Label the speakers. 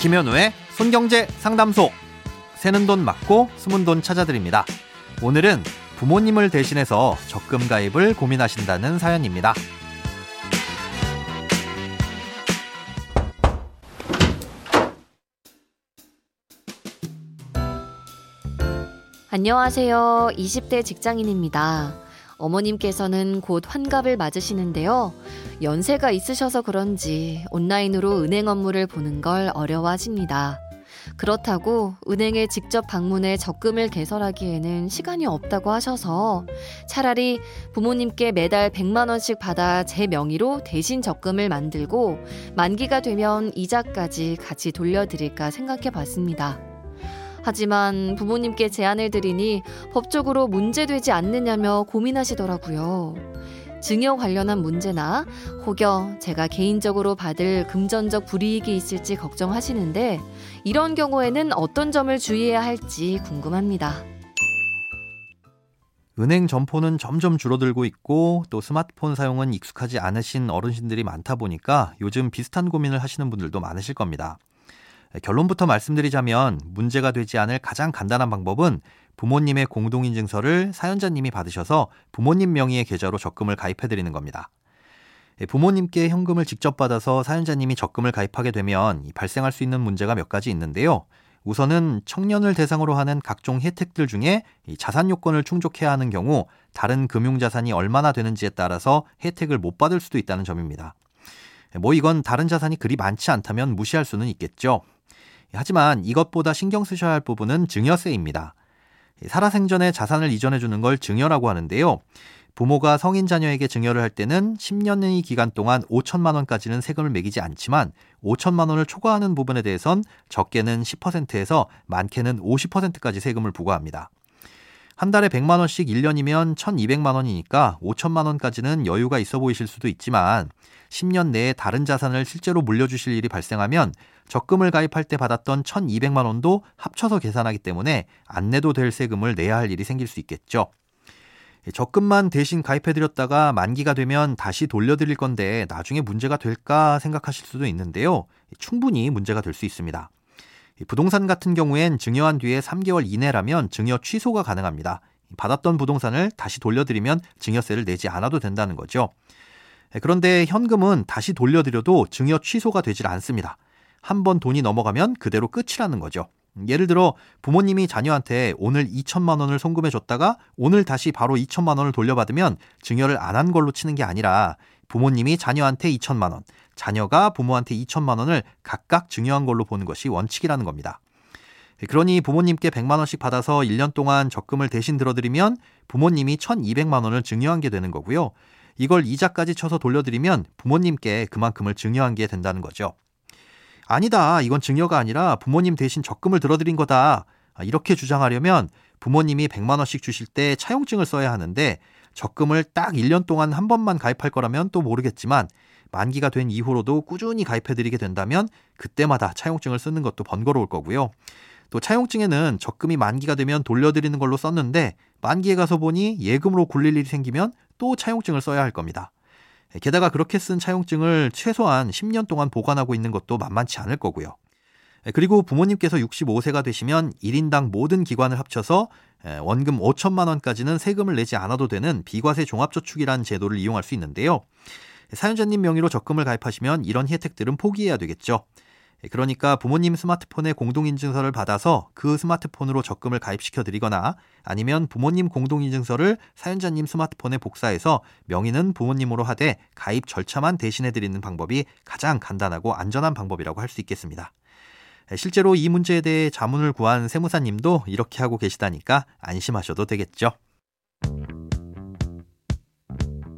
Speaker 1: 김현우의 손경제 상담소. 새는 돈 맞고 숨은 돈 찾아드립니다. 오늘은 부모님을 대신해서 적금 가입을 고민하신다는 사연입니다.
Speaker 2: 안녕하세요. 20대 직장인입니다. 어머님께서는 곧 환갑을 맞으시는데요. 연세가 있으셔서 그런지 온라인으로 은행 업무를 보는 걸 어려워하십니다. 그렇다고 은행에 직접 방문해 적금을 개설하기에는 시간이 없다고 하셔서 차라리 부모님께 매달 100만원씩 받아 제 명의로 대신 적금을 만들고 만기가 되면 이자까지 같이 돌려드릴까 생각해 봤습니다. 하지만 부모님께 제안을 드리니 법적으로 문제되지 않느냐며 고민하시더라고요. 증여 관련한 문제나 혹여 제가 개인적으로 받을 금전적 불이익이 있을지 걱정하시는데 이런 경우에는 어떤 점을 주의해야 할지 궁금합니다.
Speaker 1: 은행 점포는 점점 줄어들고 있고 또 스마트폰 사용은 익숙하지 않으신 어르신들이 많다 보니까 요즘 비슷한 고민을 하시는 분들도 많으실 겁니다. 결론부터 말씀드리자면 문제가 되지 않을 가장 간단한 방법은 부모님의 공동인증서를 사연자님이 받으셔서 부모님 명의의 계좌로 적금을 가입해 드리는 겁니다. 부모님께 현금을 직접 받아서 사연자님이 적금을 가입하게 되면 발생할 수 있는 문제가 몇 가지 있는데요. 우선은 청년을 대상으로 하는 각종 혜택들 중에 자산 요건을 충족해야 하는 경우 다른 금융자산이 얼마나 되는지에 따라서 혜택을 못 받을 수도 있다는 점입니다. 뭐 이건 다른 자산이 그리 많지 않다면 무시할 수는 있겠죠. 하지만 이것보다 신경 쓰셔야 할 부분은 증여세입니다. 살아생전에 자산을 이전해 주는 걸 증여라고 하는데요. 부모가 성인 자녀에게 증여를 할 때는 10년의 기간 동안 5천만 원까지는 세금을 매기지 않지만 5천만 원을 초과하는 부분에 대해선 적게는 10%에서 많게는 50%까지 세금을 부과합니다. 한 달에 100만 원씩 1년이면 1,200만 원이니까 5천만 원까지는 여유가 있어 보이실 수도 있지만 10년 내에 다른 자산을 실제로 물려주실 일이 발생하면 적금을 가입할 때 받았던 1,200만 원도 합쳐서 계산하기 때문에 안 내도 될 세금을 내야 할 일이 생길 수 있겠죠. 적금만 대신 가입해드렸다가 만기가 되면 다시 돌려드릴 건데 나중에 문제가 될까 생각하실 수도 있는데요. 충분히 문제가 될 수 있습니다. 부동산 같은 경우엔 증여한 뒤에 3개월 이내라면 증여 취소가 가능합니다. 받았던 부동산을 다시 돌려드리면 증여세를 내지 않아도 된다는 거죠. 그런데 현금은 다시 돌려드려도 증여 취소가 되질 않습니다. 한 번 돈이 넘어가면 그대로 끝이라는 거죠. 예를 들어 부모님이 자녀한테 오늘 2천만 원을 송금해 줬다가 오늘 다시 바로 2천만 원을 돌려받으면 증여를 안 한 걸로 치는 게 아니라 부모님이 자녀한테 2천만 원, 자녀가 부모한테 2천만 원을 각각 증여한 걸로 보는 것이 원칙이라는 겁니다. 그러니 부모님께 100만 원씩 받아서 1년 동안 적금을 대신 들어드리면 부모님이 1,200만 원을 증여한 게 되는 거고요. 이걸 이자까지 쳐서 돌려드리면 부모님께 그만큼을 증여한 게 된다는 거죠. 아니다. 이건 증여가 아니라 부모님 대신 적금을 들어드린 거다. 아, 이렇게 주장하려면 부모님이 100만 원씩 주실 때 차용증을 써야 하는데 적금을 딱 1년 동안 한 번만 가입할 거라면 또 모르겠지만 만기가 된 이후로도 꾸준히 가입해 드리게 된다면 그때마다 차용증을 쓰는 것도 번거로울 거고요. 또 차용증에는 적금이 만기가 되면 돌려드리는 걸로 썼는데 만기에 가서 보니 예금으로 굴릴 일이 생기면 또 차용증을 써야 할 겁니다. 게다가 그렇게 쓴 차용증을 최소한 10년 동안 보관하고 있는 것도 만만치 않을 거고요. 그리고 부모님께서 65세가 되시면 1인당 모든 기관을 합쳐서 원금 5천만 원까지는 세금을 내지 않아도 되는 비과세 종합저축이라는 제도를 이용할 수 있는데요. 사연자님 명의로 적금을 가입하시면 이런 혜택들은 포기해야 되겠죠. 그러니까 부모님 스마트폰에 공동인증서를 받아서 그 스마트폰으로 적금을 가입시켜 드리거나 아니면 부모님 공동인증서를 사연자님 스마트폰에 복사해서 명의는 부모님으로 하되 가입 절차만 대신해 드리는 방법이 가장 간단하고 안전한 방법이라고 할 수 있겠습니다. 실제로 이 문제에 대해 자문을 구한 세무사님도 이렇게 하고 계시다니까 안심하셔도 되겠죠.